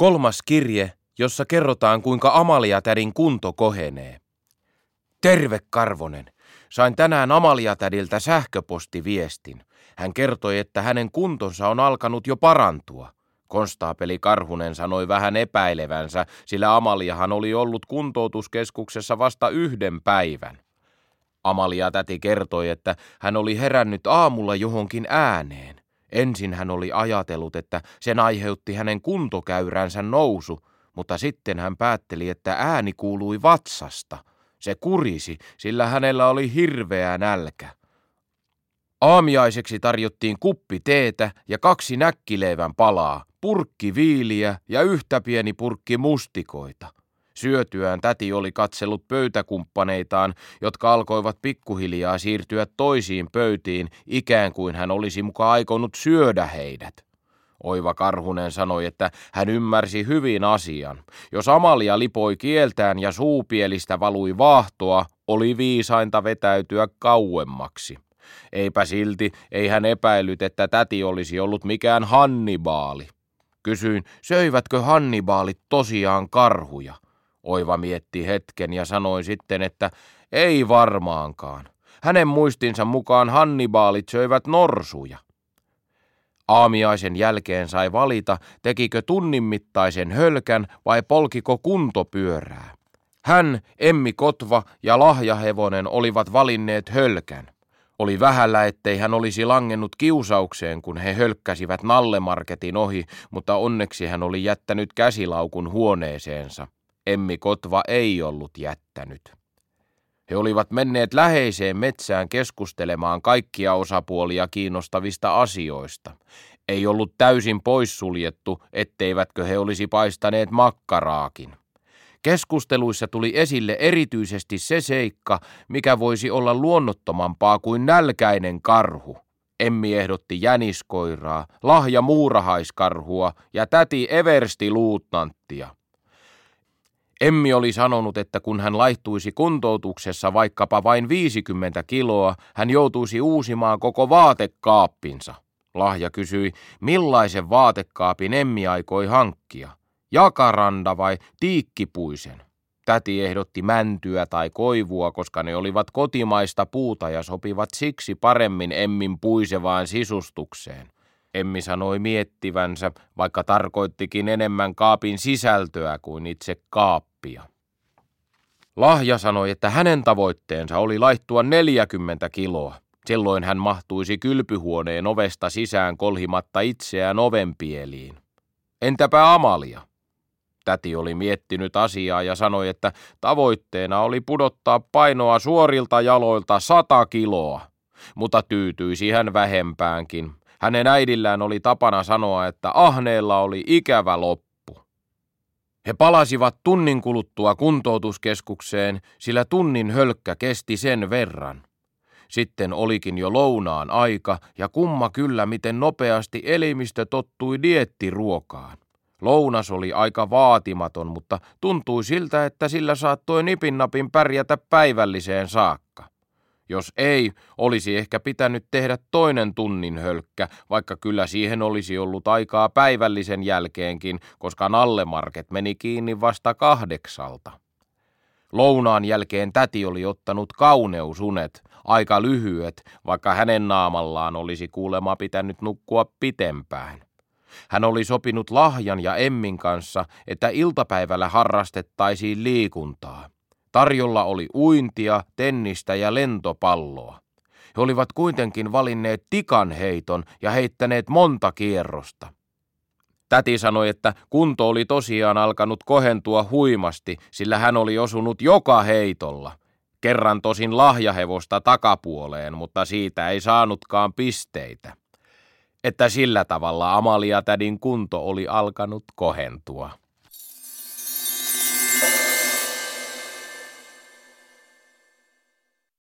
Kolmas kirje, jossa kerrotaan kuinka Amalia-tädin kunto kohenee. Terve Karvonen. Sain tänään Amalia-tädiltä sähköpostiviestin. Hän kertoi, että hänen kuntonsa on alkanut jo parantua. Konstaapeli Karhunen sanoi vähän epäilevänsä, sillä Amaliahan oli ollut kuntoutuskeskuksessa vasta yhden päivän. Amalia täti kertoi, että hän oli herännyt aamulla johonkin ääneen. Ensin hän oli ajatellut, että sen aiheutti hänen kuntokäyränsä nousu, mutta sitten hän päätteli, että ääni kuului vatsasta. Se kurisi, sillä hänellä oli hirveä nälkä. Aamiaiseksi tarjottiin kuppi teetä ja kaksi näkkileivän palaa, purkki viiliä ja yhtä pieni purkki mustikoita. Syötyään täti oli katsellut pöytäkumppaneitaan, jotka alkoivat pikkuhiljaa siirtyä toisiin pöytiin, ikään kuin hän olisi muka aikonut syödä heidät. Oiva Karhunen sanoi, että hän ymmärsi hyvin asian. Jos Amalia lipoi kieltään ja suupielistä valui vaahtoa, oli viisainta vetäytyä kauemmaksi. Eipä silti, ei hän epäillyt, että täti olisi ollut mikään Hannibaali. Kysyin, söivätkö Hannibaalit tosiaan karhuja? Oiva mietti hetken ja sanoi sitten, että ei varmaankaan. Hänen muistinsa mukaan Hannibaalit söivät norsuja. Aamiaisen jälkeen sai valita, tekikö tunnin mittaisen hölkän vai polkiko kuntopyörää. Hän, Emmi Kotva ja Lahjahevonen olivat valinneet hölkän. Oli vähällä, ettei hän olisi langennut kiusaukseen, kun he hölkkäsivät Nallemarketin ohi, mutta onneksi hän oli jättänyt käsilaukun huoneeseensa. Emmi Kotva ei ollut jättänyt. He olivat menneet läheiseen metsään keskustelemaan kaikkia osapuolia kiinnostavista asioista. Ei ollut täysin poissuljettu, etteivätkö he olisi paistaneet makkaraakin. Keskusteluissa tuli esille erityisesti se seikka, mikä voisi olla luonnottomampaa kuin nälkäinen karhu. Emmi ehdotti jäniskoiraa, lahja muurahaiskarhua ja täti Eversti luutnanttia. Emmi oli sanonut, että kun hän laihtuisi kuntoutuksessa vaikkapa vain 50 kiloa, hän joutuisi uusimaan koko vaatekaappinsa. Lahja kysyi, millaisen vaatekaapin Emmi aikoi hankkia. Jakaranda vai tiikkipuisen? Täti ehdotti mäntyä tai koivua, koska ne olivat kotimaista puuta ja sopivat siksi paremmin Emmin puisevaan sisustukseen. Emmi sanoi miettivänsä, vaikka tarkoittikin enemmän kaapin sisältöä kuin itse kaappia. Lahja sanoi, että hänen tavoitteensa oli laittua 40 kiloa. Silloin hän mahtuisi kylpyhuoneen ovesta sisään kolhimatta itseään ovenpieliin. Entäpä Amalia? Täti oli miettinyt asiaa ja sanoi, että tavoitteena oli pudottaa painoa suorilta jaloilta sata kiloa, mutta tyytyisi hän vähempäänkin. Hänen äidillään oli tapana sanoa, että ahneella oli ikävä loppu. He palasivat tunnin kuluttua kuntoutuskeskukseen, sillä tunnin hölkkä kesti sen verran. Sitten olikin jo lounaan aika ja kumma kyllä, miten nopeasti elimistö tottui diettiruokaan. Lounas oli aika vaatimaton, mutta tuntui siltä, että sillä saattoi nipinnapin pärjätä päivälliseen saakka. Jos ei, olisi ehkä pitänyt tehdä toinen tunnin hölkkä, vaikka kyllä siihen olisi ollut aikaa päivällisen jälkeenkin, koska Nallemarket meni kiinni vasta kahdeksalta. Lounaan jälkeen täti oli ottanut kauneusunet, aika lyhyet, vaikka hänen naamallaan olisi kuulema pitänyt nukkua pitempään. Hän oli sopinut Lahjan ja Emmin kanssa, että iltapäivällä harrastettaisiin liikuntaa. Tarjolla oli uintia, tennistä ja lentopalloa. He olivat kuitenkin valinneet tikanheiton ja heittäneet monta kierrosta. Täti sanoi, että kunto oli tosiaan alkanut kohentua huimasti, sillä hän oli osunut joka heitolla. Kerran tosin lahjahevosta takapuoleen, mutta siitä ei saanutkaan pisteitä että sillä tavalla Amalia tädin kunto oli alkanut kohentua.